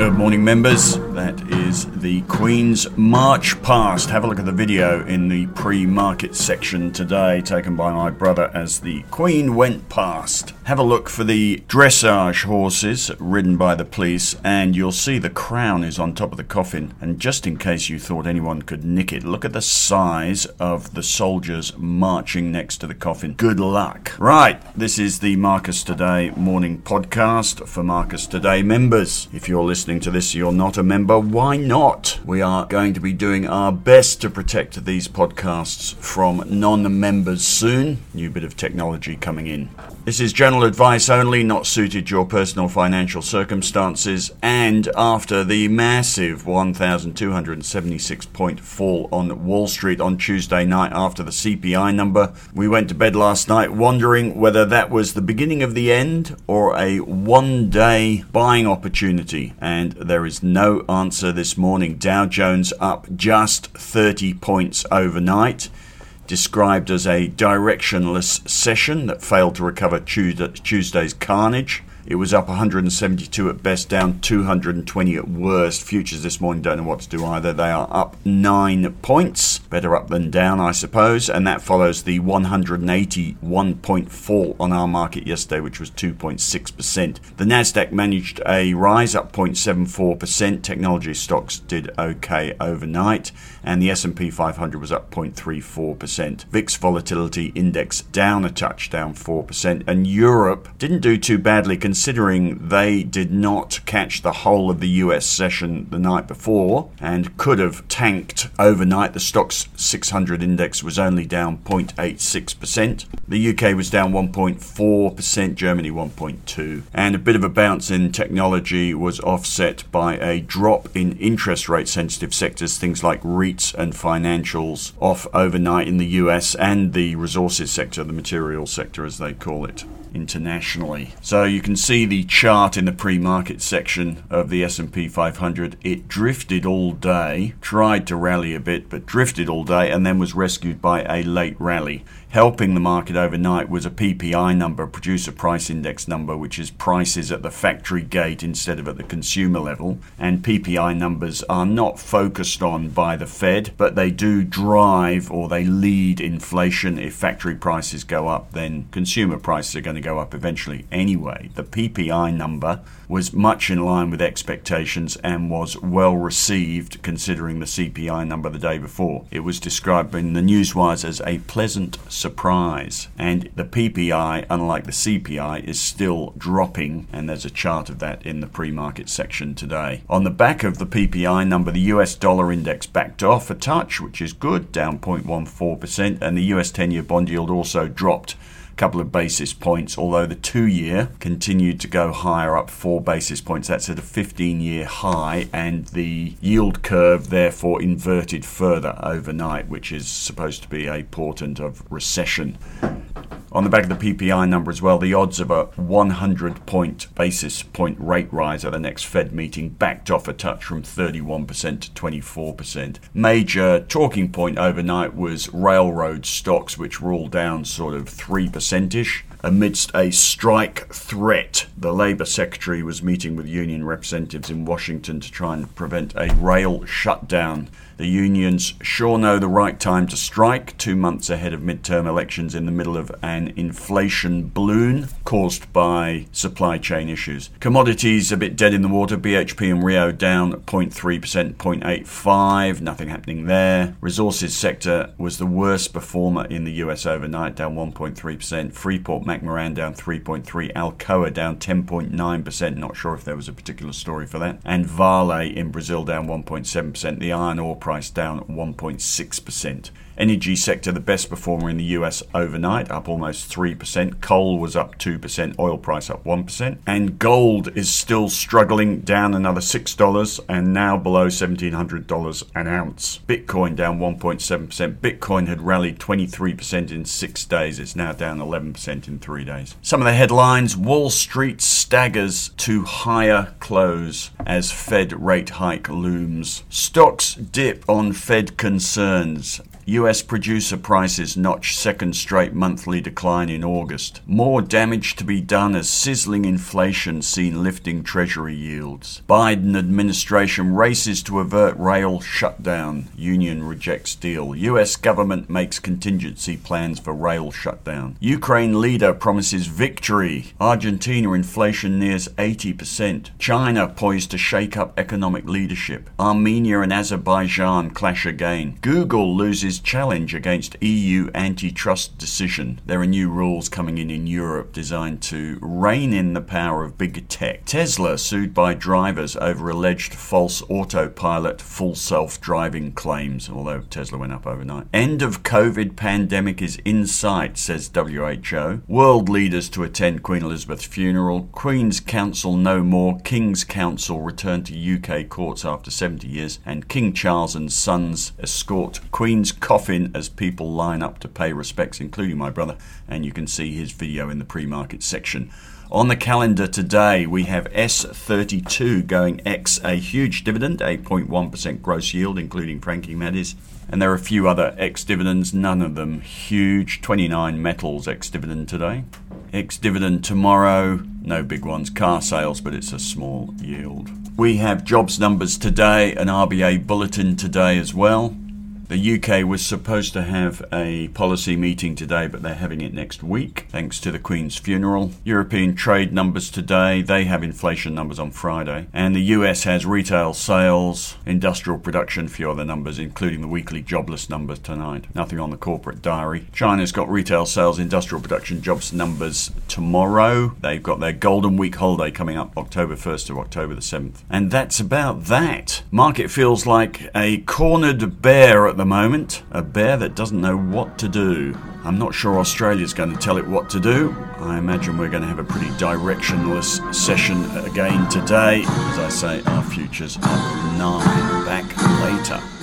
Good morning, members. That is the Queen's March Past. Have a look at the video in the pre market section today, taken by my brother as the Queen went past. Have a look for the dressage horses ridden by the police, and you'll see the crown is on top of the coffin. And just in case you thought anyone could nick it, look at the size of the soldiers marching next to the coffin. Good luck. Right, this is the Marcus Today morning podcast for Marcus Today members. If you're listening to this, you're not a member, why not? We are going to be doing our best to protect these podcasts from non members soon. New bit of technology coming in. This is general advice only, not suited to your personal financial circumstances. And after the massive 1,276 point fall on Wall Street on Tuesday night after the CPI number, we went to bed last night wondering whether that was the beginning of the end or a one day buying opportunity. And there is no answer this morning. Dow Jones up just 30 points overnight described as a directionless session that failed to recover Tuesday's carnage. It was up 172 at best, down 220 at worst. Futures this morning don't know what to do either. They are up nine points. Better up than down, I suppose. And that follows the 181 point fall on our market yesterday, which was 2.6%. The Nasdaq managed a rise up 0.74%. Technology stocks did okay overnight, and the S&P 500 was up 0.34%. VIX volatility index down a touch, down 4%, and Europe didn't do too badly considering they did not catch the whole of the US session the night before and could have tanked overnight. The STOXX 600 index was only down 0.86%. The UK was down 1.4%, Germany 1.2. And a bit of a bounce in technology was offset by a drop in interest rate sensitive sectors, things like REITs and financials, off overnight in the US and the resources sector, the materials sector as they call it internationally. So you can see the chart in the pre-market section of the S&P 500. It drifted all day, tried to rally a bit, but drifted all day and then was rescued by a late rally. Helping the market overnight was a PPI number, producer price index number, which is prices at the factory gate instead of at the consumer level. And PPI numbers are not focused on by the Fed, but they do drive or they lead inflation. If factory prices go up, then consumer prices are going to go up eventually anyway. The PPI number was much in line with expectations and was well received considering the CPI number the day before. It was described in the newswires as a pleasant surprise. And the PPI, unlike the CPI, is still dropping, and there's a chart of that in the pre market section today. On the back of the PPI number, the US dollar index backed off a touch, which is good, down 0.14%, and the US 10 year bond yield also dropped couple of basis points, although the two year continued to go higher up four basis points. That's at a 15 year high, and the yield curve therefore inverted further overnight, which is supposed to be a portent of recession. On the back of the PPI number as well, the odds of a 100 point basis point rate rise at the next Fed meeting backed off a touch from 31% to 24%. Major talking point overnight was railroad stocks, which were all down sort of 3% ish amidst a strike threat. The Labour Secretary was meeting with union representatives in Washington to try and prevent a rail shutdown. The unions sure know the right time to strike, two months ahead of midterm elections in the middle of an inflation balloon caused by supply chain issues. Commodities a bit dead in the water. BHP and Rio down 0.3%, 0.85, nothing happening there. Resources sector was the worst performer in the US overnight, down 1.3%. Freeport McMoRan down 3.3, Alcoa down 10.9%, not sure if there was a particular story for that. And Vale in Brazil down 1.7%. The iron ore price price down 1.6%. Energy sector, the best performer in the US overnight, up almost 3%. Coal was up 2%, oil price up 1%. And gold is still struggling, down another $6 and now below $1,700 an ounce. Bitcoin down 1.7%. Bitcoin had rallied 23% in six days. It's now down 11% in three days. Some of the headlines Wall Street staggers to higher close as Fed rate hike looms. Stocks dip on Fed concerns. US producer prices notch second straight monthly decline in August. More damage to be done as sizzling inflation seen lifting treasury yields. Biden administration races to avert rail shutdown. Union rejects deal. US government makes contingency plans for rail shutdown. Ukraine leader promises victory. Argentina inflation nears 80%. China poised to shake up economic leadership. Armenia and Azerbaijan clash again. Google loses challenge against EU antitrust decision. There are new rules coming in in Europe designed to rein in the power of big tech. Tesla sued by drivers over alleged false autopilot full self-driving claims, although Tesla went up overnight. End of COVID pandemic is in sight, says WHO. World leaders to attend Queen Elizabeth's funeral. Queen's Counsel no more. King's Counsel return to UK courts after 70 years. And King Charles and sons escort Queen's coffin as people line up to pay respects, including my brother. And you can see his video in the pre market section. On the calendar today, we have S32 going X, a huge dividend, 8.1% gross yield, including franking that is. And there are a few other ex dividends, none of them huge. 29 metals ex dividend today. Ex dividend tomorrow, no big ones. Car sales, but it's a small yield. We have jobs numbers today, an RBA bulletin today as well. The UK was supposed to have a policy meeting today, but they're having it next week, thanks to the Queen's funeral. European trade numbers today, they have inflation numbers on Friday. And the US has retail sales, industrial production, a few other numbers, including the weekly jobless numbers tonight. Nothing on the corporate diary. China's got retail sales, industrial production, jobs numbers tomorrow. They've got their Golden Week holiday coming up October 1st to October the 7th. And that's about that. Market feels like a cornered bear at the moment, a bear that doesn't know what to do. I'm not sure Australia's going to tell it what to do. I imagine we're going to have a pretty directionless session again today. As I say, our futures up nine. Back later.